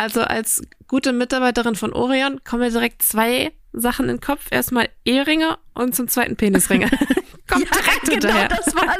Also als gute Mitarbeiterin von Orion kommen mir direkt zwei Sachen in den Kopf. Erstmal Eheringe und zum zweiten Penisringe. Kommt Ja, direkt genau, hinterher. das, war,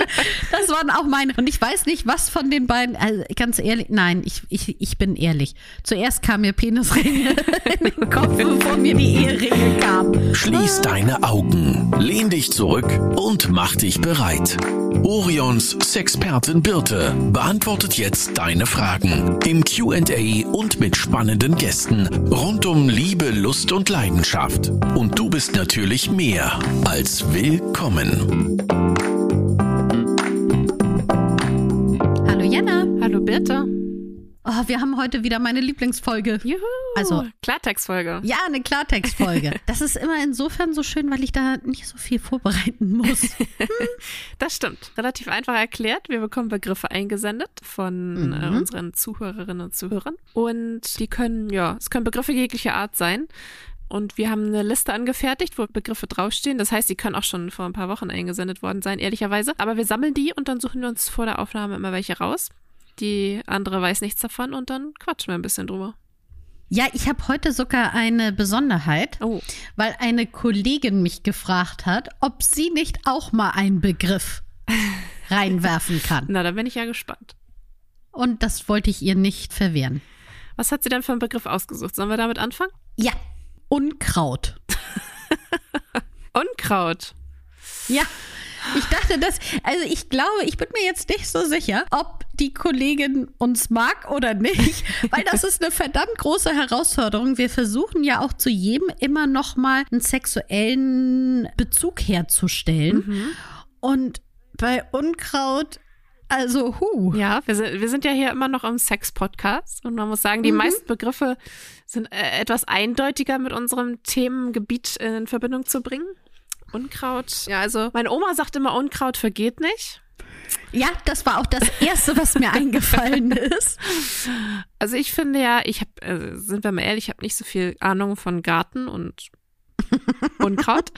das waren auch meine. Und ich weiß nicht, was von den beiden, also ganz ehrlich, nein, ich, ich, ich bin ehrlich. Zuerst kam mir Penisringe in den Kopf, bevor mir die Eheringe kamen. Schließ deine Augen, lehn dich zurück und mach dich bereit. Orions Sexpertin Birte beantwortet jetzt deine Fragen im Q&A und mit spannenden Gästen rund um Liebe, Lust und Leidenschaft. Und du bist natürlich mehr als willkommen. Hallo Jana. Hallo Birte. Oh, wir haben heute wieder meine Lieblingsfolge. Juhu. Also- Klartextfolge. Ja, eine Klartextfolge. Das ist immer insofern so schön, weil ich da nicht so viel vorbereiten muss. Das stimmt. Relativ einfach erklärt. Wir bekommen Begriffe eingesendet von äh, Mhm. unseren Zuhörerinnen und Zuhörern. Und die können, ja, es können Begriffe jeglicher Art sein. Und wir haben eine Liste angefertigt, wo Begriffe draufstehen. Das heißt, die können auch schon vor ein paar Wochen eingesendet worden sein, ehrlicherweise. Aber wir sammeln die und dann suchen wir uns vor der Aufnahme immer welche raus. Die andere weiß nichts davon und dann quatschen wir ein bisschen drüber. Ja, ich habe heute sogar eine Besonderheit, Oh, weil eine Kollegin mich gefragt hat, ob sie nicht auch mal einen Begriff reinwerfen kann. na, da bin ich ja gespannt. Und das wollte ich ihr nicht verwehren. Was hat sie denn für einen Begriff ausgesucht? Sollen wir damit anfangen? Ja, Unkraut. Unkraut. Ja. Ich dachte, das, also ich glaube, ich bin mir jetzt nicht so sicher, ob die Kollegin uns mag oder nicht, weil das ist eine verdammt große Herausforderung. Wir versuchen ja auch zu jedem immer noch mal einen sexuellen Bezug herzustellen. Und bei Unkraut, also hu. Ja, wir sind, wir sind ja hier immer noch im Sex-Podcast und man muss sagen, die meisten Begriffe sind äh, etwas eindeutiger mit unserem Themengebiet in Verbindung zu bringen. Unkraut. Ja, also meine Oma sagt immer, Unkraut vergeht nicht. Ja, das war auch das Erste, was mir eingefallen ist. Also ich finde ja, ich habe, äh, sind wir mal ehrlich, ich habe nicht so viel Ahnung von Garten und Unkraut.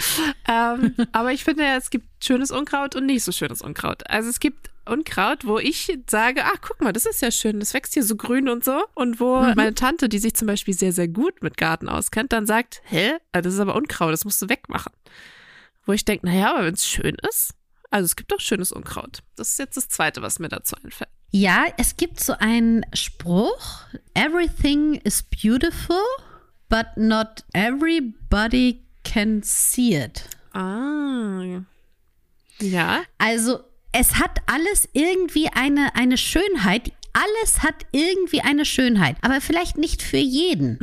ähm, aber ich finde ja, es gibt schönes Unkraut und nicht so schönes Unkraut. Also es gibt Unkraut, wo ich sage, ach guck mal, das ist ja schön, das wächst hier so grün und so. Und wo meine Tante, die sich zum Beispiel sehr, sehr gut mit Garten auskennt, dann sagt, hä, Ah, das ist aber Unkraut, das musst du wegmachen. Wo ich denke, naja, aber wenn es schön ist, also es gibt doch schönes Unkraut. Das ist jetzt das Zweite, was mir dazu einfällt. Ja, es gibt so einen Spruch: Everything is beautiful, but not everybody can see it. Ah. Ja, Also, es hat alles irgendwie eine, eine Schönheit. Alles hat irgendwie eine Schönheit, aber vielleicht nicht für jeden.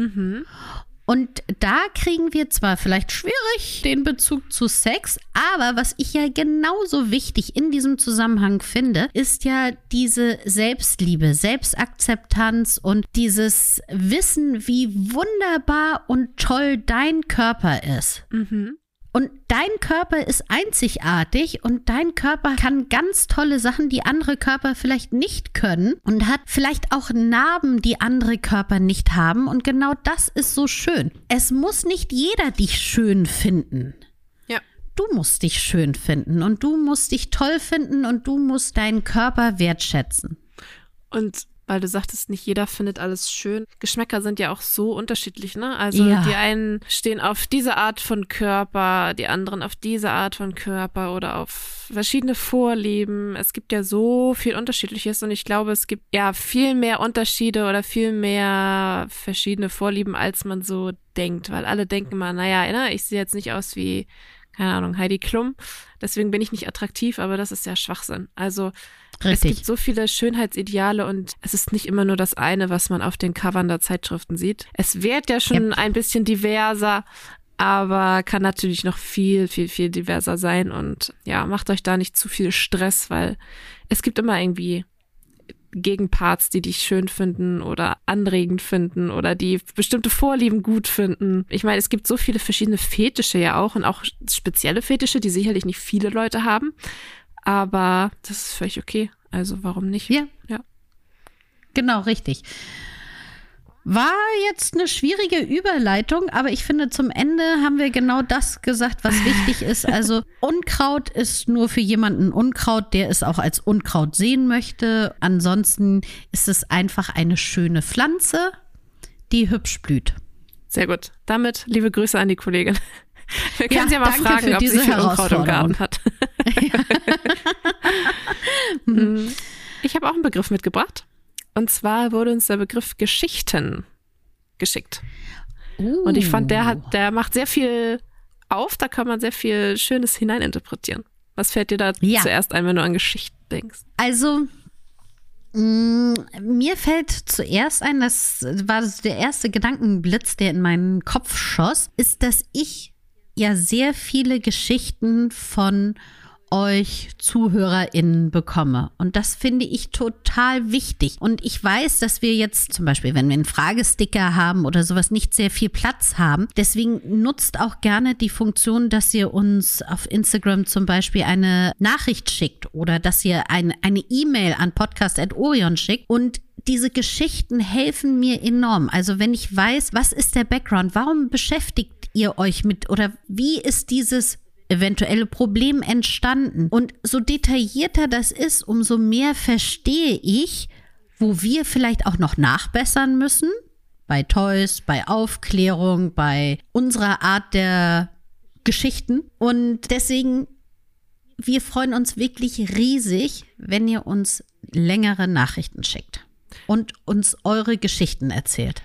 Und da kriegen wir zwar vielleicht schwierig den Bezug zu Sex, aber was ich ja genauso wichtig in diesem Zusammenhang finde, ist ja diese Selbstliebe, Selbstakzeptanz und dieses Wissen, wie wunderbar und toll dein Körper ist. Und dein Körper ist einzigartig und dein Körper kann ganz tolle Sachen, die andere Körper vielleicht nicht können und hat vielleicht auch Narben, die andere Körper nicht haben. Und genau das ist so schön. Es muss nicht jeder dich schön finden. ja. Du musst dich schön finden und du musst dich toll finden und du musst deinen Körper wertschätzen. Und weil du sagtest, nicht jeder findet alles schön. Geschmäcker sind ja auch so unterschiedlich, ne? Also Ja. die einen stehen auf diese Art von Körper, die anderen auf diese Art von Körper oder auf verschiedene Vorlieben. Es gibt ja so viel Unterschiedliches und ich glaube, es gibt ja viel mehr Unterschiede oder viel mehr verschiedene Vorlieben, als man so denkt, weil alle denken mal, naja, ne, ich sehe jetzt nicht aus wie keine Ahnung, Heidi Klum. Deswegen bin ich nicht attraktiv, aber das ist ja Schwachsinn. Also es Richtig. gibt so viele Schönheitsideale und es ist nicht immer nur das eine, was man auf den Covern der Zeitschriften sieht. Es wird ja schon ein bisschen diverser, aber kann natürlich noch viel, viel, viel diverser sein und ja, macht euch da nicht zu viel Stress, weil es gibt immer irgendwie Gegenparts, die dich schön finden oder anregend finden oder die bestimmte Vorlieben gut finden. Ich meine, es gibt so viele verschiedene Fetische ja auch und auch spezielle Fetische, die sicherlich nicht viele Leute haben. Aber das ist völlig okay. Also warum nicht? Ja. Ja. Genau, richtig. War jetzt eine schwierige Überleitung, aber ich finde, zum Ende haben wir genau das gesagt, was wichtig ist. Also Unkraut ist nur für jemanden Unkraut, der es auch als Unkraut sehen möchte. Ansonsten ist es einfach eine schöne Pflanze, die hübsch blüht. Sehr gut. Damit liebe Grüße an die Kollegin. Wir können Ja, sie ja mal fragen, ob sie viel Unkraut im. Garten hat. Hm. ich habe auch einen Begriff mitgebracht. Und zwar wurde uns der Begriff Geschichten geschickt. Und ich fand, der Uh. hat, der macht sehr viel auf, da kann man sehr viel Schönes hineininterpretieren. Was fällt dir da Ja. zuerst ein, wenn du an Geschichten denkst? Also, mh, mir fällt zuerst ein, das war so der erste Gedankenblitz, der in meinen Kopf schoss, ist, dass ich ja sehr viele Geschichten von euch ZuhörerInnen bekomme. Und das finde ich total wichtig. Und ich weiß, dass wir jetzt zum Beispiel, wenn wir einen Fragesticker haben oder sowas, nicht sehr viel Platz haben. Deswegen nutzt auch gerne die Funktion, dass ihr uns auf Instagram zum Beispiel eine Nachricht schickt oder dass ihr eine eine E-Mail an podcast.orion schickt und diese Geschichten helfen mir enorm. Also wenn ich weiß, was ist der Background, warum beschäftigt ihr euch mit oder wie ist dieses eventuelle Problem entstanden? Und so detaillierter das ist, umso mehr verstehe ich, wo wir vielleicht auch noch nachbessern müssen. Bei Toys, bei Aufklärung, bei unserer Art der Geschichten. Und deswegen, wir freuen uns wirklich riesig, wenn ihr uns längere Nachrichten schickt und uns eure Geschichten erzählt.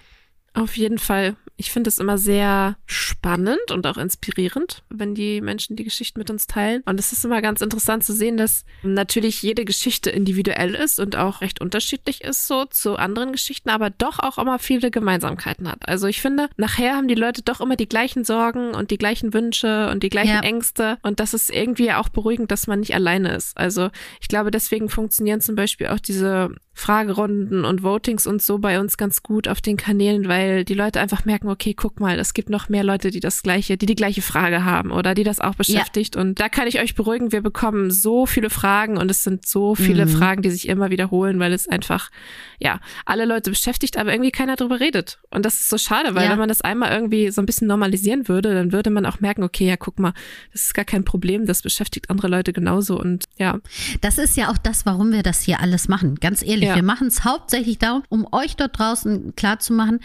Auf jeden Fall. Ich finde es immer sehr spannend und auch inspirierend, wenn die Menschen die Geschichten mit uns teilen. Und es ist immer ganz interessant zu sehen, dass natürlich jede Geschichte individuell ist und auch recht unterschiedlich ist so zu anderen Geschichten, aber doch auch immer viele Gemeinsamkeiten hat. Also ich finde, nachher haben die Leute doch immer die gleichen Sorgen und die gleichen Wünsche und die gleichen Ja. Ängste. Und das ist irgendwie auch beruhigend, dass man nicht alleine ist. Also ich glaube, deswegen funktionieren zum Beispiel auch diese Fragerunden und Votings und so bei uns ganz gut auf den Kanälen, weil die Leute einfach merken, okay, guck mal, es gibt noch mehr Leute, die das gleiche, die die gleiche Frage haben oder die das auch beschäftigt. Und da kann ich euch beruhigen, wir bekommen so viele Fragen und es sind so viele Mhm. Fragen, die sich immer wiederholen, weil es einfach, ja, alle Leute beschäftigt, aber irgendwie keiner drüber redet. Und das ist so schade, weil Ja. wenn man das einmal irgendwie so ein bisschen normalisieren würde, dann würde man auch merken, okay, ja, guck mal, das ist gar kein Problem, das beschäftigt andere Leute genauso und ja, Das ist ja auch das, warum wir das hier alles machen. Ganz ehrlich, Ja. wir machen es hauptsächlich darum, um euch dort draußen klarzumachen,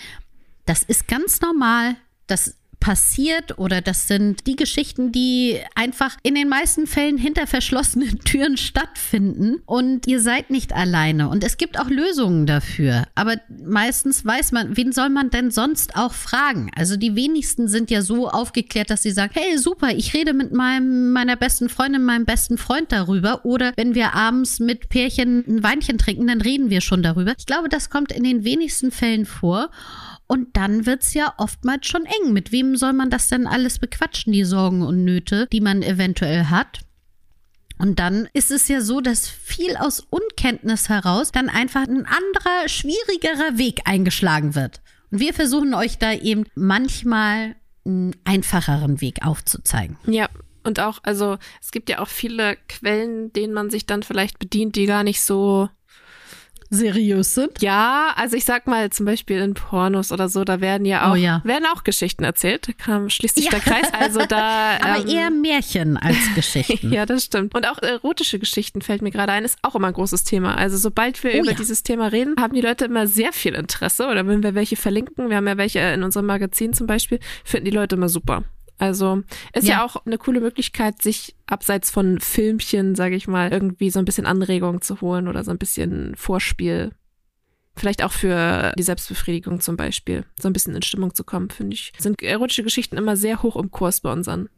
das ist ganz normal, das passiert oder das sind die Geschichten, die einfach in den meisten Fällen hinter verschlossenen Türen stattfinden und ihr seid nicht alleine und es gibt auch Lösungen dafür, aber meistens weiß man, wen soll man denn sonst auch fragen? Also die wenigsten sind ja so aufgeklärt, dass sie sagen, hey super, ich rede mit meinem meiner besten Freundin, meinem besten Freund darüber oder wenn wir abends mit Pärchen ein Weinchen trinken, dann reden wir schon darüber. Ich glaube, das kommt in den wenigsten Fällen vor. Und dann wird's ja oftmals schon eng. Mit wem soll man das denn alles bequatschen, die Sorgen und Nöte, die man eventuell hat? Und dann ist es ja so, dass viel aus Unkenntnis heraus dann einfach ein anderer, schwierigerer Weg eingeschlagen wird. Und wir versuchen euch da eben manchmal einen einfacheren Weg aufzuzeigen. Ja, und auch, also es gibt ja auch viele Quellen, denen man sich dann vielleicht bedient, die gar nicht so. Seriös sind? Ja, also ich sag mal zum Beispiel in Pornos oder so, da werden ja auch, Oh ja. werden auch Geschichten erzählt. Da kam, schließt sich Ja. der Kreis. Also da. Aber ähm, eher Märchen als Geschichten. Ja, das stimmt. Und auch erotische Geschichten fällt mir gerade ein, ist auch immer ein großes Thema. Also sobald wir Oh über ja. dieses Thema reden, haben die Leute immer sehr viel Interesse. Oder wenn wir welche verlinken, wir haben ja welche in unserem Magazin zum Beispiel, finden die Leute immer super. Also ist ja. Ja. auch eine coole Möglichkeit, sich abseits von Filmchen, sage ich mal, irgendwie so ein bisschen Anregung zu holen oder so ein bisschen Vorspiel. Vielleicht auch für die Selbstbefriedigung zum Beispiel, so ein bisschen in Stimmung zu kommen, finde ich. Sind erotische Geschichten immer sehr hoch im Kurs bei unseren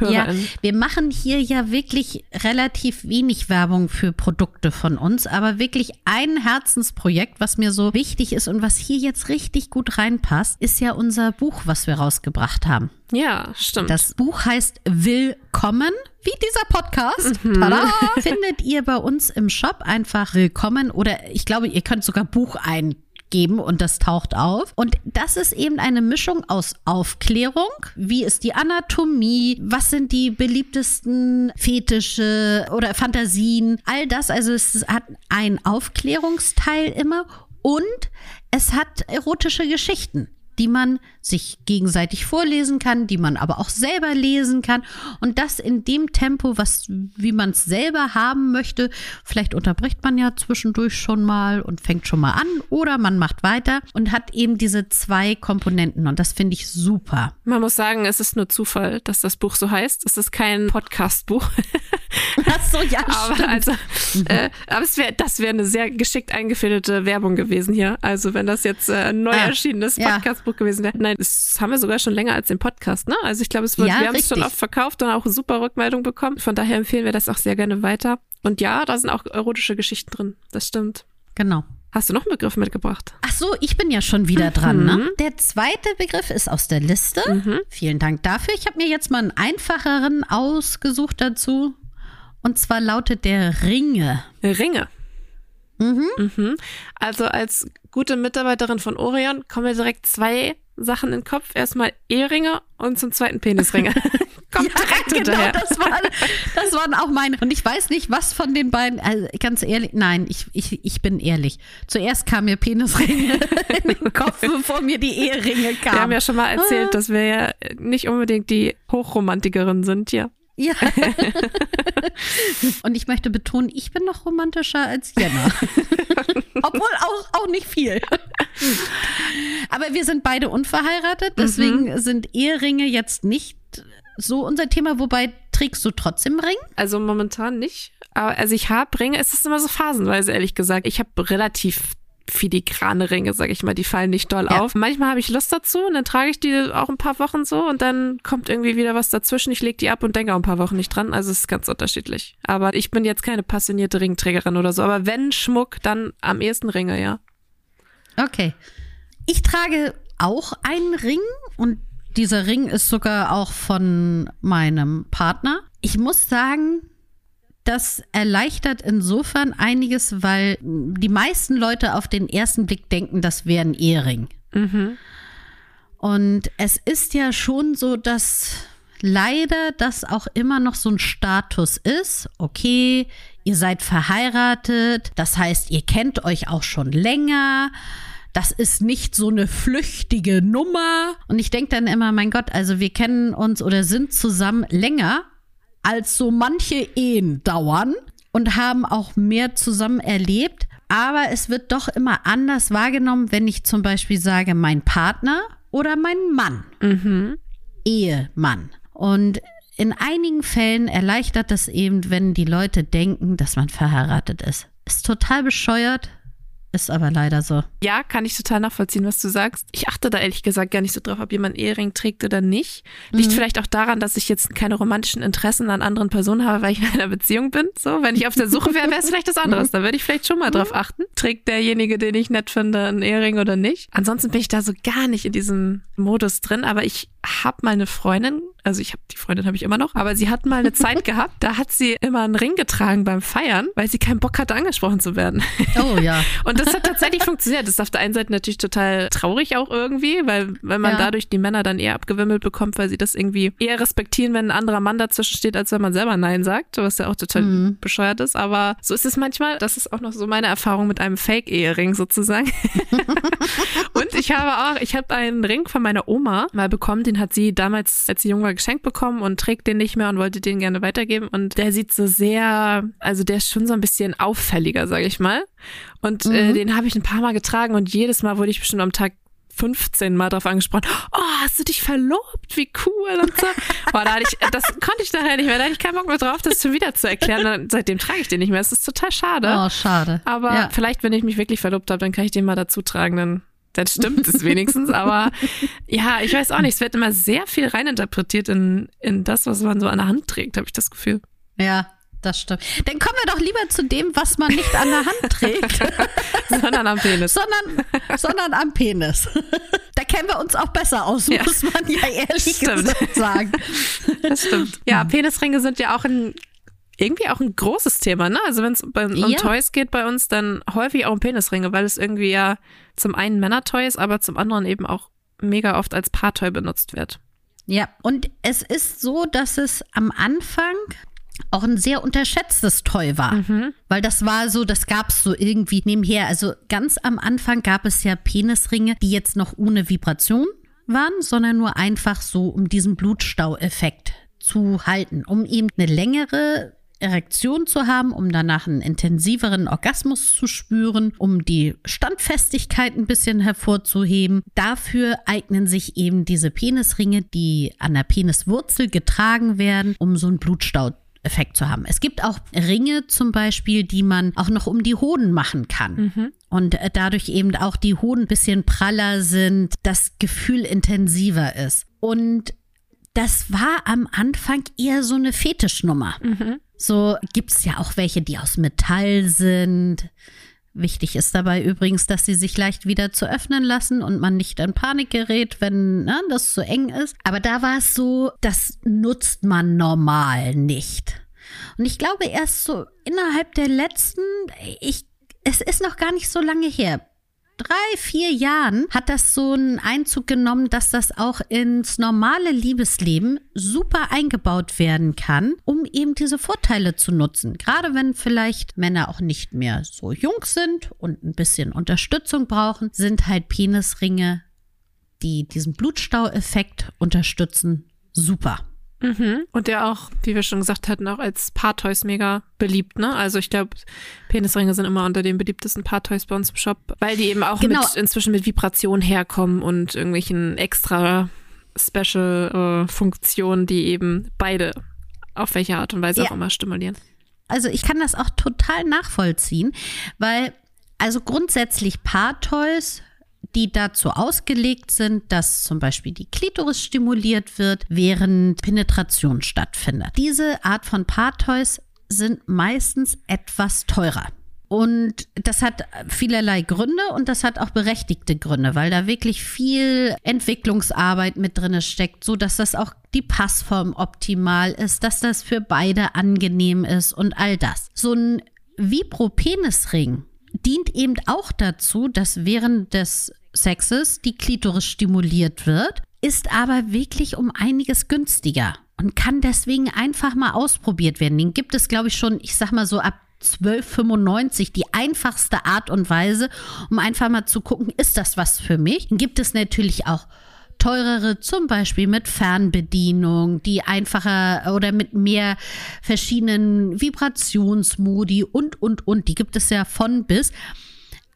Ja, wir machen hier ja wirklich relativ wenig Werbung für Produkte von uns, aber wirklich ein Herzensprojekt, was mir so wichtig ist und was hier jetzt richtig gut reinpasst, ist ja unser Buch, was wir rausgebracht haben. Ja, stimmt. Das Buch heißt Willkommen, wie dieser Podcast. Tada! Findet ihr bei uns im Shop einfach Willkommen oder ich glaube, ihr könnt sogar Buch eingeben und das taucht auf. Und das ist eben eine Mischung aus Aufklärung, wie ist die Anatomie, was sind die beliebtesten Fetische oder Fantasien, all das. Also es hat einen Aufklärungsteil immer und es hat erotische Geschichten. Die man sich gegenseitig vorlesen kann, die man aber auch selber lesen kann und das in dem Tempo, was wie man es selber haben möchte. Vielleicht unterbricht man ja zwischendurch schon mal und fängt schon mal an oder man macht weiter und hat eben diese zwei Komponenten und das finde ich super. Man muss sagen, es ist nur Zufall, dass das Buch so heißt. Es ist kein Podcast-Buch. Ach so, ja, aber stimmt. also, äh, aber es wäre, das wäre eine sehr geschickt eingefädelte Werbung gewesen hier. Also wenn das jetzt äh, ein neu Ah, erschienenes ja. Podcast-Buch gewesen wäre. Nein, das haben wir sogar schon länger als den Podcast, ne? Also ich glaube, es wird, Ja, wir haben es schon oft verkauft und auch super Rückmeldung bekommen. Von daher empfehlen wir das auch sehr gerne weiter. Und ja, da sind auch erotische Geschichten drin. Das stimmt. Genau. Hast du noch einen Begriff mitgebracht? Ach so, ich bin ja schon wieder dran. Ne? Der zweite Begriff ist aus der Liste. Vielen Dank dafür. Ich habe mir jetzt mal einen einfacheren ausgesucht dazu. Und zwar lautet der Ringe. Ringe. Mhm. Also als gute Mitarbeiterin von Orion kommen mir direkt zwei Sachen in den Kopf. Erstmal Eheringe und zum zweiten Penisringe. Kommt direkt genau, hinterher. das, war, das waren auch meine. Und ich weiß nicht, was von den beiden, also ganz ehrlich, nein, ich, ich, ich bin ehrlich. Zuerst kam mir Penisringe in den Kopf, bevor mir die Eheringe kamen. Wir haben ja schon mal erzählt, dass wir ja nicht unbedingt die Hochromantikerinnen sind hier. Ja. Und ich möchte betonen, ich bin noch romantischer als Jenna. Obwohl auch, auch nicht viel. Aber wir sind beide unverheiratet, deswegen sind Eheringe jetzt nicht so unser Thema. Wobei trägst du trotzdem Ring? Also momentan nicht. Aber also ich habe Ringe, es ist immer so phasenweise, ehrlich gesagt. Ich habe relativ filigrane Ringe, sag ich mal, die fallen nicht doll Ja. auf. Manchmal habe ich Lust dazu und dann trage ich die auch ein paar Wochen so und dann kommt irgendwie wieder was dazwischen. Ich lege die ab und denke auch ein paar Wochen nicht dran. Also es ist ganz unterschiedlich. Aber ich bin jetzt keine passionierte Ringträgerin oder so. Aber wenn Schmuck, dann am ehesten Ringe, ja. Okay. Ich trage auch einen Ring und dieser Ring ist sogar auch von meinem Partner. Ich muss sagen, das erleichtert insofern einiges, weil die meisten Leute auf den ersten Blick denken, das wäre ein Ehering. Und es ist ja schon so, dass leider das auch immer noch so ein Status ist. Okay, ihr seid verheiratet, das heißt, ihr kennt euch auch schon länger. Das ist nicht so eine flüchtige Nummer. Und ich denke dann immer, mein Gott, also wir kennen uns oder sind zusammen länger, als so manche Ehen dauern und haben auch mehr zusammen erlebt. Aber es wird doch immer anders wahrgenommen, wenn ich zum Beispiel sage, mein Partner oder mein Mann. Ehemann. Und in einigen Fällen erleichtert das eben, wenn die Leute denken, dass man verheiratet ist. Ist total bescheuert, ist aber leider so. Ja, kann ich total nachvollziehen, was du sagst. Ich achte da ehrlich gesagt gar nicht so drauf, ob jemand Ehering trägt oder nicht. Liegt vielleicht auch daran, dass ich jetzt keine romantischen Interessen an anderen Personen habe, weil ich in einer Beziehung bin. So, wenn ich auf der Suche wäre, wäre es vielleicht was anderes. Da würde ich vielleicht schon mal drauf achten. Trägt derjenige, den ich nett finde, einen Ehering oder nicht? Ansonsten bin ich da so gar nicht in diesem Modus drin, aber ich habe mal eine Freundin, also ich habe die Freundin habe ich immer noch, aber sie hat mal eine Zeit gehabt, da hat sie immer einen Ring getragen beim Feiern, weil sie keinen Bock hatte, angesprochen zu werden. Oh ja. Und das hat tatsächlich funktioniert. Das ist auf der einen Seite natürlich total traurig auch irgendwie, weil wenn man Ja. dadurch die Männer dann eher abgewimmelt bekommt, weil sie das irgendwie eher respektieren, wenn ein anderer Mann dazwischen steht, als wenn man selber Nein sagt, was ja auch total bescheuert ist. Aber so ist es manchmal. Das ist auch noch so meine Erfahrung mit einem Fake-Ehering sozusagen. Und ich habe auch, ich habe einen Ring von meiner Oma mal bekommen, den hat sie damals, als sie jung war, geschenkt bekommen und trägt den nicht mehr und wollte den gerne weitergeben. Und der sieht so sehr, also der ist schon so ein bisschen auffälliger, sage ich mal. Und äh, den habe ich ein paar Mal getragen und jedes Mal wurde ich bestimmt am Tag 15 Mal drauf angesprochen, oh, hast du dich verlobt? Wie cool und so. Boah, da hatte ich, das konnte ich nachher nicht mehr, da hatte ich keinen Bock mehr drauf, das schon wieder zu erklären. Dann, seitdem trage ich den nicht mehr. Das ist total schade. Oh, schade. Aber ja. vielleicht, wenn ich mich wirklich verlobt habe, dann kann ich den mal dazu tragen, dann, dann stimmt es wenigstens. Aber ja, ich weiß auch nicht, es wird immer sehr viel reininterpretiert in, in das, was man so an der Hand trägt, habe ich das Gefühl. ja, das stimmt. Dann kommen wir doch lieber zu dem, was man nicht an der Hand trägt, Sondern am Penis. sondern, sondern am Penis. Da kennen wir uns auch besser aus, Ja. muss man ja ehrlich Stimmt. gesagt sagen. Das stimmt. Ja, Penisringe sind ja auch ein irgendwie auch ein großes Thema, ne? Also wenn es um Ja. Toys geht bei uns, dann häufig auch um Penisringe, weil es irgendwie ja zum einen Männertoy ist, aber zum anderen eben auch mega oft als Paartoy benutzt wird. Ja, und es ist so, dass es am Anfang auch ein sehr unterschätztes Toy war. Mhm. Weil das war so, das gab es so irgendwie nebenher. Also ganz am Anfang gab es ja Penisringe, die jetzt noch ohne Vibration waren, sondern nur einfach so, um diesen Blutstaueffekt zu halten, um eben eine längere Erektion zu haben, um danach einen intensiveren Orgasmus zu spüren, um die Standfestigkeit ein bisschen hervorzuheben. Dafür eignen sich eben diese Penisringe, die an der Peniswurzel getragen werden, um so einen Blutstau Effekt zu haben. Es gibt auch Ringe zum Beispiel, die man auch noch um die Hoden machen kann. Mhm. Und äh, dadurch eben auch die Hoden ein bisschen praller sind, das Gefühl intensiver ist. Und das war am Anfang eher so eine Fetischnummer. Mhm. So gibt es ja auch welche, die aus Metall sind. Wichtig ist dabei übrigens, dass sie sich leicht wieder zu öffnen lassen und man nicht in Panik gerät, wenn ne, das zu eng ist. Aber da war es so, das nutzt man normal nicht. Und ich glaube erst so innerhalb der letzten, ich, es ist noch gar nicht so lange her, drei, vier Jahren hat das so einen Einzug genommen, dass das auch ins normale Liebesleben super eingebaut werden kann, um eben diese Vorteile zu nutzen. Gerade wenn vielleicht Männer auch nicht mehr so jung sind und ein bisschen Unterstützung brauchen, sind halt Penisringe, die diesen Blutstaueffekt unterstützen, super. Mhm. Und der auch, wie wir schon gesagt hatten, auch als Paar-Toys mega beliebt, ne? Also ich glaube, Penisringe sind immer unter den beliebtesten Paar-Toys bei uns im Shop, weil die eben auch genau. mit, inzwischen mit Vibration herkommen und irgendwelchen extra Special-Funktionen, äh, die eben beide auf welche Art und Weise ja. auch immer stimulieren. Also ich kann das auch total nachvollziehen, weil also grundsätzlich Paar-Toys die dazu ausgelegt sind, dass zum Beispiel die Klitoris stimuliert wird, während Penetration stattfindet. Diese Art von Partoys sind meistens etwas teurer. Und das hat vielerlei Gründe und das hat auch berechtigte Gründe, weil da wirklich viel Entwicklungsarbeit mit drin steckt, so dass das auch die Passform optimal ist, dass das für beide angenehm ist und all das. So ein Vibropenisring dient eben auch dazu, dass während des Sexes die Klitoris stimuliert wird, ist aber wirklich um einiges günstiger und kann deswegen einfach mal ausprobiert werden. Den gibt es, glaube ich, schon, ich sag mal so ab 12,95 die einfachste Art und Weise, um einfach mal zu gucken, ist das was für mich? Dann gibt es natürlich auch teurere, zum Beispiel mit Fernbedienung, die einfacher oder mit mehr verschiedenen Vibrationsmodi und, und, und. Die gibt es ja von bis.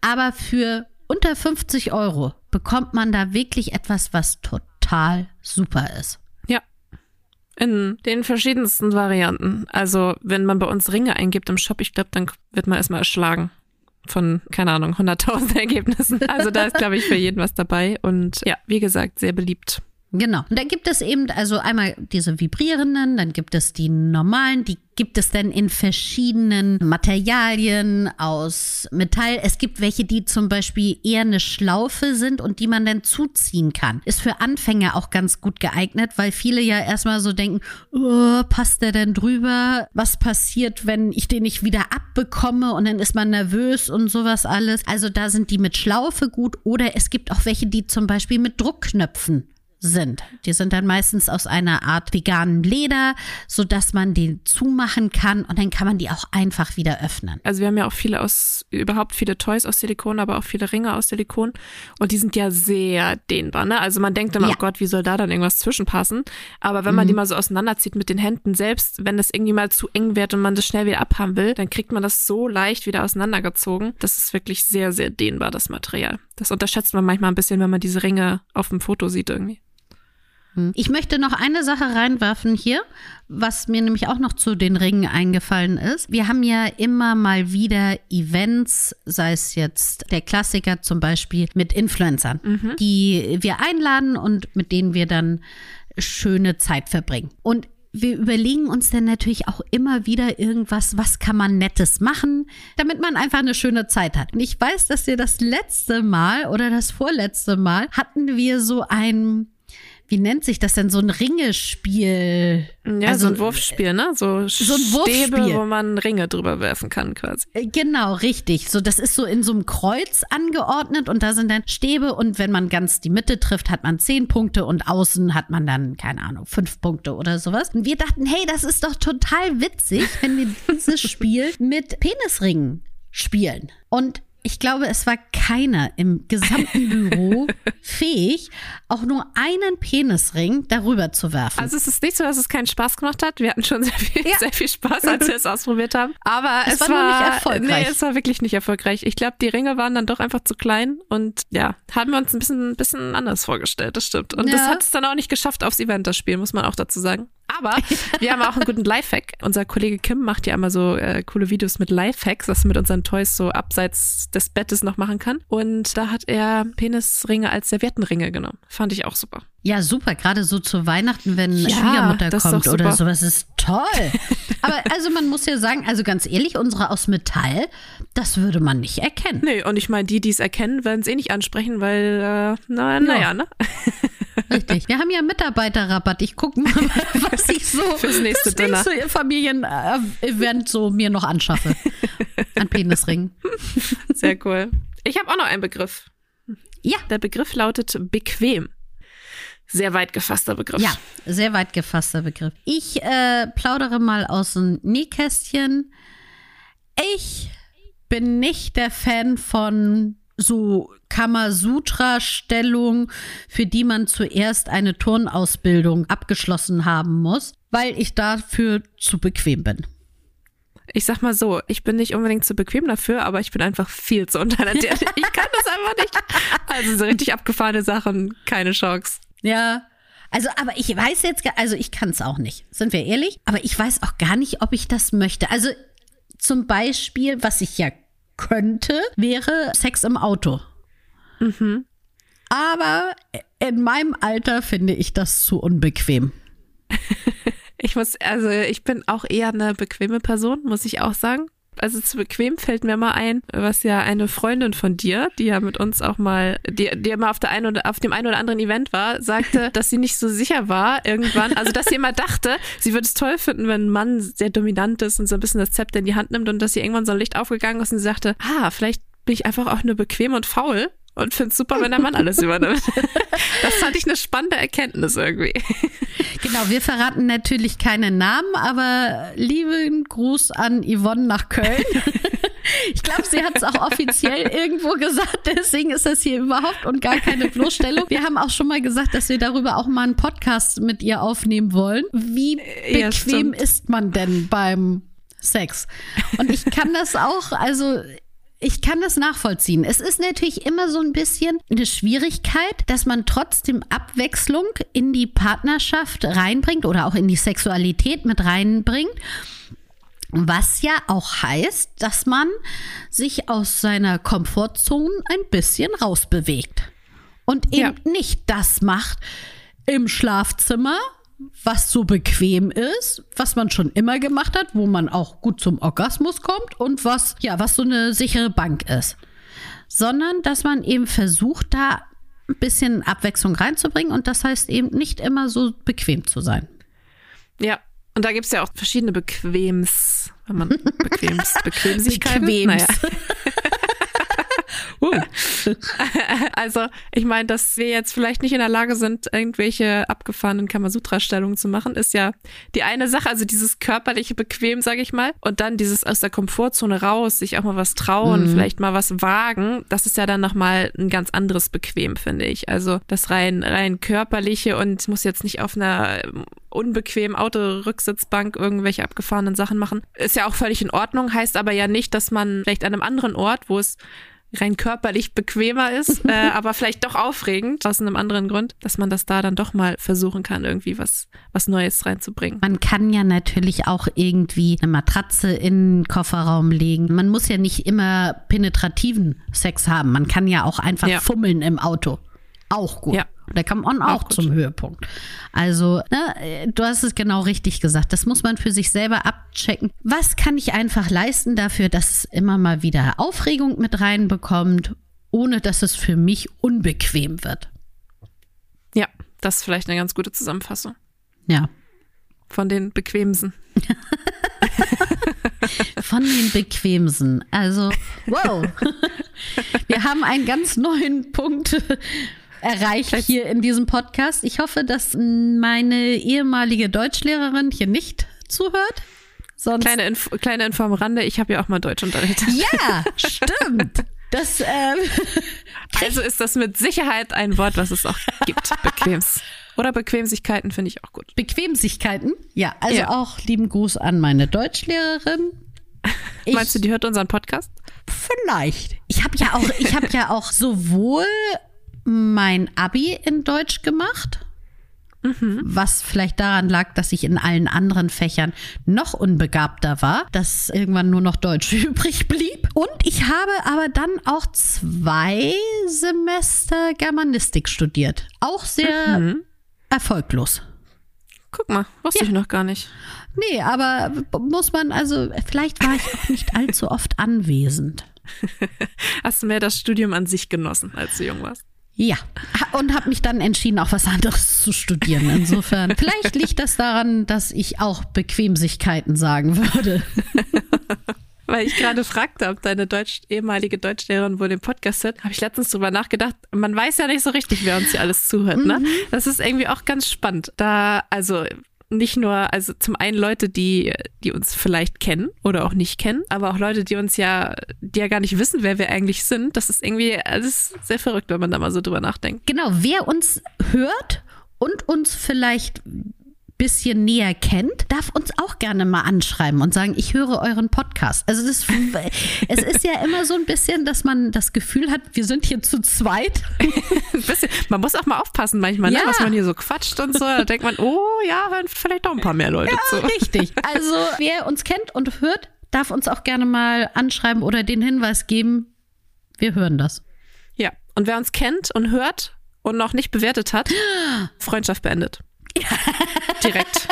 Aber für unter 50 Euro bekommt man da wirklich etwas, was total super ist. Ja. In den verschiedensten Varianten. Also, wenn man bei uns Ringe eingibt im Shop, ich glaube, dann wird man erstmal erschlagen von, keine Ahnung, 100.000 Ergebnissen. Also da ist, glaube ich, für jeden was dabei. Und ja, wie gesagt, sehr beliebt. Genau. Und dann gibt es eben also einmal diese vibrierenden, dann gibt es die normalen, die gibt es dann in verschiedenen Materialien aus Metall. Es gibt welche, die zum Beispiel eher eine Schlaufe sind und die man dann zuziehen kann. Ist für Anfänger auch ganz gut geeignet, weil viele ja erstmal so denken, oh, passt der denn drüber? Was passiert, wenn ich den nicht wieder abbekomme? Und dann ist man nervös und sowas alles. Also da sind die mit Schlaufe gut oder es gibt auch welche, die zum Beispiel mit Druckknöpfen sind. Die sind dann meistens aus einer Art veganen Leder, so dass man den zumachen kann und dann kann man die auch einfach wieder öffnen. Also wir haben ja auch viele aus, überhaupt viele Toys aus Silikon, aber auch viele Ringe aus Silikon und die sind ja sehr dehnbar, ne? Also man denkt immer, ja. oh Gott, wie soll da dann irgendwas zwischenpassen? Aber wenn man mhm. die mal so auseinanderzieht mit den Händen, selbst wenn das irgendwie mal zu eng wird und man das schnell wieder abhaben will, dann kriegt man das so leicht wieder auseinandergezogen. Das ist wirklich sehr, sehr dehnbar, das Material. Das unterschätzt man manchmal ein bisschen, wenn man diese Ringe auf dem Foto sieht irgendwie. Hm. Ich möchte noch eine Sache reinwerfen hier, was mir nämlich auch noch zu den Ringen eingefallen ist. Wir haben ja immer mal wieder Events, sei es jetzt der Klassiker zum Beispiel mit Influencern, mhm. die wir einladen und mit denen wir dann schöne Zeit verbringen. Und wir überlegen uns dann natürlich auch immer wieder irgendwas, was kann man Nettes machen, damit man einfach eine schöne Zeit hat. Und ich weiß, dass wir das letzte Mal oder das vorletzte Mal hatten wir so ein wie nennt sich das denn, so ein Ringespiel? Ja, also, so ein Wurfspiel, ne? So, so ein Wurfspiel. Stäbe, wo man Ringe drüber werfen kann quasi. Äh, genau, richtig. So, das ist so in so einem Kreuz angeordnet und da sind dann Stäbe und wenn man ganz die Mitte trifft, hat man zehn Punkte und außen hat man dann, keine Ahnung, fünf Punkte oder sowas. Und wir dachten, hey, das ist doch total witzig, wenn wir dieses Spiel mit Penisringen spielen. Und ich glaube, es war keiner im gesamten Büro fähig, auch nur einen Penisring darüber zu werfen. Also es ist nicht so, dass es keinen Spaß gemacht hat. Wir hatten schon sehr viel, ja. sehr viel Spaß, als wir es ausprobiert haben. Aber es, es war, war nicht erfolgreich. Nee, es war wirklich nicht erfolgreich. Ich glaube, die Ringe waren dann doch einfach zu klein und ja, haben wir uns ein bisschen, ein bisschen anders vorgestellt, das stimmt. Und ja. das hat es dann auch nicht geschafft aufs Event, das Spiel, muss man auch dazu sagen. Aber wir haben auch einen guten Lifehack. Unser Kollege Kim macht ja immer so äh, coole Videos mit Lifehacks, was man mit unseren Toys so abseits des Bettes noch machen kann. Und da hat er Penisringe als Serviettenringe genommen. Fand ich auch super. Ja, super. Gerade so zu Weihnachten, wenn ja, Schwiegermutter kommt oder sowas, ist toll. Aber also man muss ja sagen, also ganz ehrlich, unsere aus Metall, das würde man nicht erkennen. Nee, und ich meine, die, die es erkennen, werden es eh nicht ansprechen, weil, äh, na, naja, ne? Richtig. Wir haben ja Mitarbeiterrabatt. Ich gucke mal, was ich so fürs nächste, fürs nächste Familien-Event so mir noch anschaffe. An Penisringen. Sehr cool. Ich habe auch noch einen Begriff. Ja. Der Begriff lautet bequem. Sehr weit gefasster Begriff. Ja, sehr weit gefasster Begriff. Ich äh, plaudere mal aus dem Nähkästchen. Ich bin nicht der Fan von so Kamasutra-Stellung, für die man zuerst eine Turnausbildung abgeschlossen haben muss, weil ich dafür zu bequem bin. Ich sag mal so, ich bin nicht unbedingt zu bequem dafür, aber ich bin einfach viel zu untalentiert. ich kann das einfach nicht. Also so richtig abgefahrene Sachen, keine Chance. Ja. Also, aber ich weiß jetzt, also ich kann es auch nicht, sind wir ehrlich. Aber ich weiß auch gar nicht, ob ich das möchte. Also zum Beispiel, was ich ja könnte, wäre Sex im Auto. Mhm. Aber in meinem Alter finde ich das zu unbequem. ich muss, also ich bin auch eher eine bequeme Person, muss ich auch sagen. Also zu bequem fällt mir mal ein, was ja eine Freundin von dir, die ja mit uns auch mal, die, die mal auf, der einen oder, auf dem einen oder anderen Event war, sagte, dass sie nicht so sicher war irgendwann. Also dass sie immer dachte, sie würde es toll finden, wenn ein Mann sehr dominant ist und so ein bisschen das Zepter in die Hand nimmt und dass sie irgendwann so ein Licht aufgegangen ist und sie sagte, ah, vielleicht bin ich einfach auch nur bequem und faul und finde es super, wenn der Mann alles übernimmt. Das fand ich eine spannende Erkenntnis irgendwie. Genau, wir verraten natürlich keine Namen, aber lieben Gruß an Yvonne nach Köln. Ich glaube, sie hat es auch offiziell irgendwo gesagt, deswegen ist das hier überhaupt und gar keine Bloßstellung. Wir haben auch schon mal gesagt, dass wir darüber auch mal einen Podcast mit ihr aufnehmen wollen. Wie bequem ja, ist man denn beim Sex? Und ich kann das auch, also ich kann das nachvollziehen. Es ist natürlich immer so ein bisschen eine Schwierigkeit, dass man trotzdem Abwechslung in die Partnerschaft reinbringt oder auch in die Sexualität mit reinbringt. Was ja auch heißt, dass man sich aus seiner Komfortzone ein bisschen rausbewegt und eben ja. nicht das macht im Schlafzimmer, was so bequem ist, was man schon immer gemacht hat, wo man auch gut zum Orgasmus kommt und was, ja, was so eine sichere Bank ist. Sondern, dass man eben versucht, da ein bisschen Abwechslung reinzubringen und das heißt eben nicht immer so bequem zu sein. Ja, und da gibt es ja auch verschiedene Bequems, wenn man Bequems, Bequemsigkeiten. Bequems. Naja. Also, ich meine, dass wir jetzt vielleicht nicht in der Lage sind, irgendwelche abgefahrenen Kamasutra-Stellungen zu machen, ist ja die eine Sache, also dieses körperliche Bequem, sage ich mal, und dann dieses aus der Komfortzone raus, sich auch mal was trauen, mhm. vielleicht mal was wagen, das ist ja dann nochmal ein ganz anderes Bequem, finde ich. Also das rein, rein körperliche und muss jetzt nicht auf einer unbequemen Autorücksitzbank irgendwelche abgefahrenen Sachen machen. Ist ja auch völlig in Ordnung, heißt aber ja nicht, dass man vielleicht an einem anderen Ort, wo es rein körperlich bequemer ist, äh, aber vielleicht doch aufregend aus einem anderen Grund, dass man das da dann doch mal versuchen kann, irgendwie was, was Neues reinzubringen. Man kann ja natürlich auch irgendwie eine Matratze in den Kofferraum legen. Man muss ja nicht immer penetrativen Sex haben. Man kann ja auch einfach ja. fummeln im Auto. Auch gut. Ja. Der kam on auch, auch zum Höhepunkt. Also, ne, du hast es genau richtig gesagt. Das muss man für sich selber abchecken. Was kann ich einfach leisten dafür, dass es immer mal wieder Aufregung mit reinbekommt, ohne dass es für mich unbequem wird? Ja, Das ist vielleicht eine ganz gute Zusammenfassung. Ja. Von den Bequemsen. Von den Bequemsen. Also, wow. Wir haben einen ganz neuen Punkt erreicht hier in diesem Podcast. Ich hoffe, dass meine ehemalige Deutschlehrerin hier nicht zuhört. Sonst kleine, Info, kleine Info am Rande, ich habe ja auch mal Deutsch unterrichtet. Ja, stimmt. Das, ähm, also ist das mit Sicherheit ein Wort, was es auch gibt. Bequems. Oder Bequemsigkeiten finde ich auch gut. Bequemsigkeiten? Ja, also ja. auch lieben Gruß an meine Deutschlehrerin. Ich, Meinst du, die hört unseren Podcast? Vielleicht. Ich habe ja auch, ich habe ja auch sowohl mein Abi in Deutsch gemacht Mhm. Was vielleicht daran lag, dass ich in allen anderen Fächern noch unbegabter war, dass irgendwann nur noch Deutsch übrig blieb. Und ich habe aber dann auch zwei Semester Germanistik studiert. Auch sehr mhm. erfolglos. Guck mal, wusste ja. ich noch gar nicht. Nee, aber muss man, also vielleicht war ich auch nicht allzu oft anwesend. Hast du mehr das Studium an sich genossen, als du jung warst? Ja, und habe mich dann entschieden, auch was anderes zu studieren. Insofern, vielleicht liegt das daran, dass ich auch Bequemsigkeiten sagen würde. Weil ich gerade fragte, ob deine Deutsch, ehemalige Deutschlehrerin wohl den Podcast hört, habe ich letztens drüber nachgedacht. Man weiß ja nicht so richtig, wer uns hier alles zuhört. Ne? Mhm. Das ist irgendwie auch ganz spannend. Da, also nicht nur, also zum einen Leute, die, die uns vielleicht kennen oder auch nicht kennen, aber auch Leute, die uns ja, die ja gar nicht wissen, wer wir eigentlich sind. Das ist irgendwie alles sehr verrückt, wenn man da mal so drüber nachdenkt. Genau, wer uns hört und uns vielleicht bisschen näher kennt, darf uns auch gerne mal anschreiben und sagen, ich höre euren Podcast. Also das, es ist ja immer so ein bisschen, dass man das Gefühl hat, wir sind hier zu zweit. man muss auch mal aufpassen manchmal, ne, ja. ne, was man hier so quatscht und so. Da denkt man, oh ja, hören vielleicht auch ein paar mehr Leute ja, zu. Richtig. Also wer uns kennt und hört, darf uns auch gerne mal anschreiben oder den Hinweis geben, wir hören das. Ja, und wer uns kennt und hört und noch nicht bewertet hat, Freundschaft beendet. Direkt.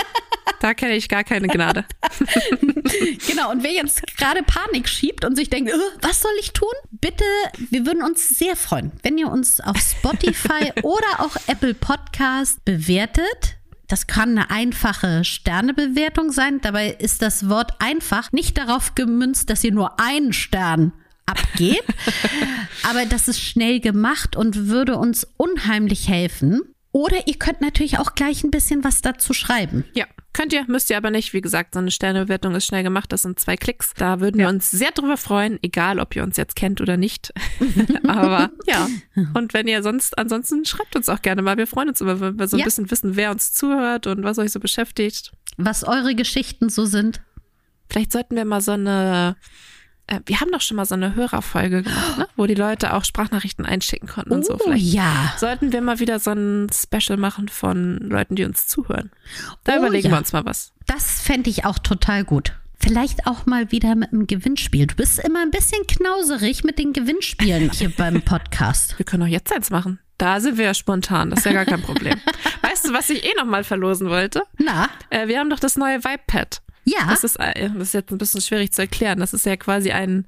Da kenne ich gar keine Gnade. genau, und wer jetzt gerade Panik schiebt und sich denkt, was soll ich tun? Bitte, wir würden uns sehr freuen, wenn ihr uns auf Spotify oder auch Apple Podcast bewertet. Das kann eine einfache Sternebewertung sein. Dabei ist das Wort einfach nicht darauf gemünzt, dass ihr nur einen Stern abgebt. Aber das ist schnell gemacht und würde uns unheimlich helfen. Oder ihr könnt natürlich auch gleich ein bisschen was dazu schreiben. Ja, könnt ihr, müsst ihr aber nicht. Wie gesagt, so eine Sternebewertung ist schnell gemacht. Das sind zwei Klicks. Da würden ja. wir uns sehr drüber freuen, egal ob ihr uns jetzt kennt oder nicht. aber ja. Und wenn ihr sonst, ansonsten schreibt uns auch gerne mal. Wir freuen uns immer, wenn wir so ein ja. bisschen wissen, wer uns zuhört und was euch so beschäftigt. Was eure Geschichten so sind. Vielleicht sollten wir mal so eine äh, wir haben doch schon mal so eine Hörerfolge gemacht, ne? wo die Leute auch Sprachnachrichten einschicken konnten und so. Oh, Vielleicht ja. sollten wir mal wieder so ein Special machen von Leuten, die uns zuhören. Da oh, überlegen ja. wir uns mal was. Das fände ich auch total gut. Vielleicht auch mal wieder mit einem Gewinnspiel. Du bist immer ein bisschen knauserig mit den Gewinnspielen hier beim Podcast. Wir können auch jetzt eins machen. Da sind wir ja spontan, das ist ja gar kein Problem. weißt du, was ich eh noch mal verlosen wollte? Na? Äh, wir haben doch das neue Vibe-Pad. Ja. Das ist, äh, das ist jetzt ein bisschen schwierig zu erklären. Das ist ja quasi ein,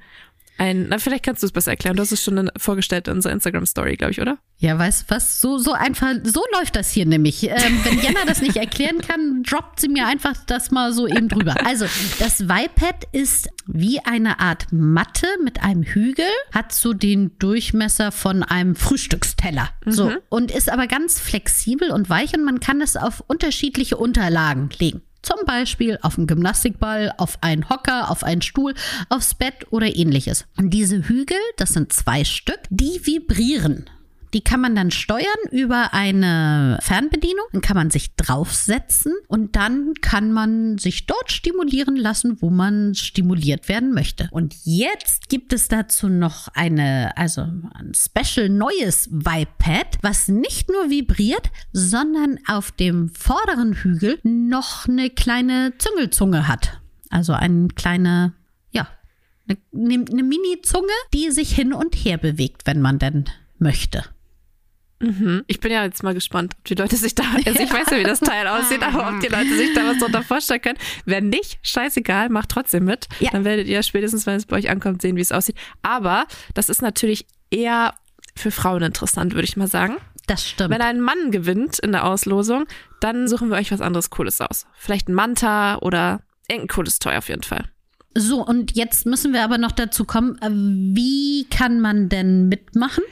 ein, na, vielleicht kannst du es besser erklären. Du hast es schon vorgestellt in unserer Instagram-Story, glaube ich, oder? Ja, weißt du was? So, so einfach, so läuft das hier nämlich. Ähm, wenn Jenna das nicht erklären kann, droppt sie mir einfach das mal so eben drüber. Also, das Vipad ist wie eine Art Matte mit einem Hügel, hat so den Durchmesser von einem Frühstücksteller. So. Mhm. Und ist aber ganz flexibel und weich und man kann es auf unterschiedliche Unterlagen legen. Zum Beispiel auf einen Gymnastikball, auf einen Hocker, auf einen Stuhl, aufs Bett oder ähnliches. Und diese Hügel, das sind zwei Stück, die vibrieren. Die kann man dann steuern über eine Fernbedienung. Dann kann man sich draufsetzen und dann kann man sich dort stimulieren lassen, wo man stimuliert werden möchte. Und jetzt gibt es dazu noch eine, also ein special neues Vibe-Pad, was nicht nur vibriert, sondern auf dem vorderen Hügel noch eine kleine Züngelzunge hat. Also eine kleine ja, eine, eine Mini-Zunge, die sich hin und her bewegt, wenn man denn möchte. Mhm. Ich bin ja jetzt mal gespannt, ob die Leute sich da, also ich weiß ja, wie das Teil aussieht, aber ob die Leute sich da was drunter vorstellen können. Wenn nicht, scheißegal, macht trotzdem mit. Ja. Dann werdet ihr spätestens, wenn es bei euch ankommt, sehen, wie es aussieht. Aber das ist natürlich eher für Frauen interessant, würde ich mal sagen. Das stimmt. Wenn ein Mann gewinnt in der Auslosung, dann suchen wir euch was anderes Cooles aus. Vielleicht ein Manta oder irgendein cooles Toy auf jeden Fall. So, und jetzt müssen wir aber noch dazu kommen, äh, wie kann man denn mitmachen?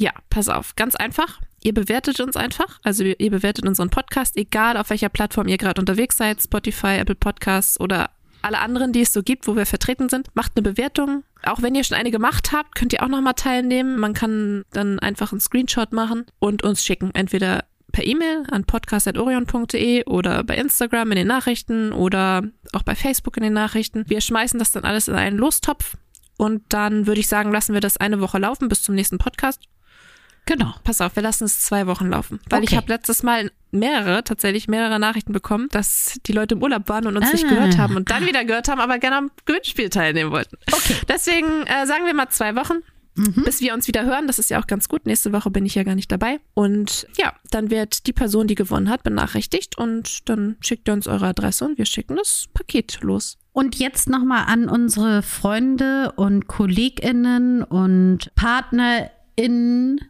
Ja, pass auf, ganz einfach. Ihr bewertet uns einfach, also ihr bewertet unseren Podcast, egal auf welcher Plattform ihr gerade unterwegs seid, Spotify, Apple Podcasts oder alle anderen, die es so gibt, wo wir vertreten sind. Macht eine Bewertung. Auch wenn ihr schon eine gemacht habt, könnt ihr auch nochmal teilnehmen. Man kann dann einfach einen Screenshot machen und uns schicken. Entweder per E-Mail an podcast.orion.de oder bei Instagram in den Nachrichten oder auch bei Facebook in den Nachrichten. Wir schmeißen das dann alles in einen Lostopf und dann würde ich sagen, lassen wir das eine Woche laufen bis zum nächsten Podcast. Genau. Pass auf, wir lassen es zwei Wochen laufen. Weil Okay. ich habe letztes Mal mehrere, tatsächlich mehrere Nachrichten bekommen, dass die Leute im Urlaub waren und uns nicht Ah. gehört haben und dann wieder gehört haben, aber gerne am Gewinnspiel teilnehmen wollten. Okay. Deswegen äh, sagen wir mal zwei Wochen. Bis wir uns wieder hören, das ist ja auch ganz gut. Nächste Woche bin ich ja gar nicht dabei. Und ja, dann wird die Person, die gewonnen hat, benachrichtigt und dann schickt ihr uns eure Adresse und wir schicken das Paket los. Und jetzt nochmal an unsere Freunde und KollegInnen und PartnerInnen,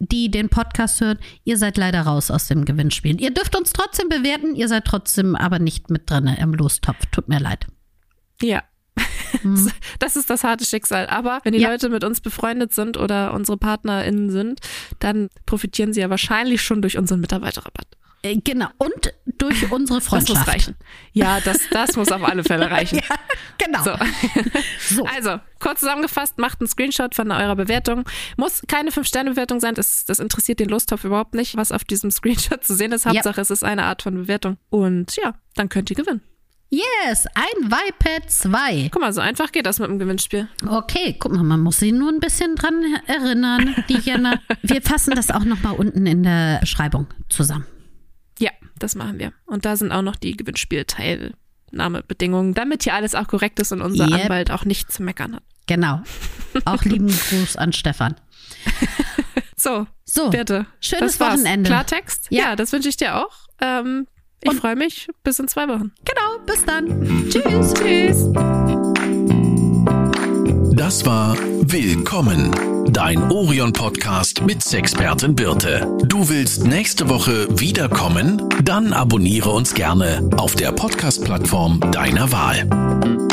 die den Podcast hören. Ihr seid leider raus aus dem Gewinnspiel. Ihr dürft uns trotzdem bewerten, ihr seid trotzdem aber nicht mit drin im Lostopf. Tut mir leid. Ja. Das ist das harte Schicksal. Aber wenn die Mhm. Ja. Leute mit uns befreundet sind oder unsere PartnerInnen sind, dann profitieren sie ja wahrscheinlich schon durch unseren Mitarbeiterrabatt. Äh, genau. Und durch unsere Das Freundschaft. muss reichen. Ja, das, das muss auf alle Fälle reichen. Genau. So. So. Also, kurz zusammengefasst, macht einen Screenshot von eurer Bewertung. Muss keine 5-Sterne-Bewertung sein, das, das interessiert den Lostopf überhaupt nicht, was auf diesem Screenshot zu sehen ist. Ja. Hauptsache, es ist eine Art von Bewertung. Und ja, dann könnt ihr gewinnen. Yes, ein iPad 2. Guck mal, so einfach geht das mit dem Gewinnspiel. Okay, guck mal, man muss sie nur ein bisschen dran erinnern, die Jana. Wir fassen das auch nochmal unten in der Beschreibung zusammen. Ja, das machen wir. Und da sind auch noch die Gewinnspielteilnahmebedingungen, damit hier alles auch korrekt ist und unser Yep. Anwalt auch nichts zu meckern hat. Genau. Auch lieben Gruß an Stefan. So, So, Birte. schönes das war's. Wochenende. Klartext? Ja. Ja, das wünsche ich dir auch. Ähm, ich freue mich. Bis in zwei Wochen. genau, bis dann. Tschüss. Tschüss. Das war Willkommen, dein Orion-Podcast mit Sexpertin Birte. Du willst nächste Woche wiederkommen? Dann abonniere uns gerne auf der Podcast-Plattform deiner Wahl.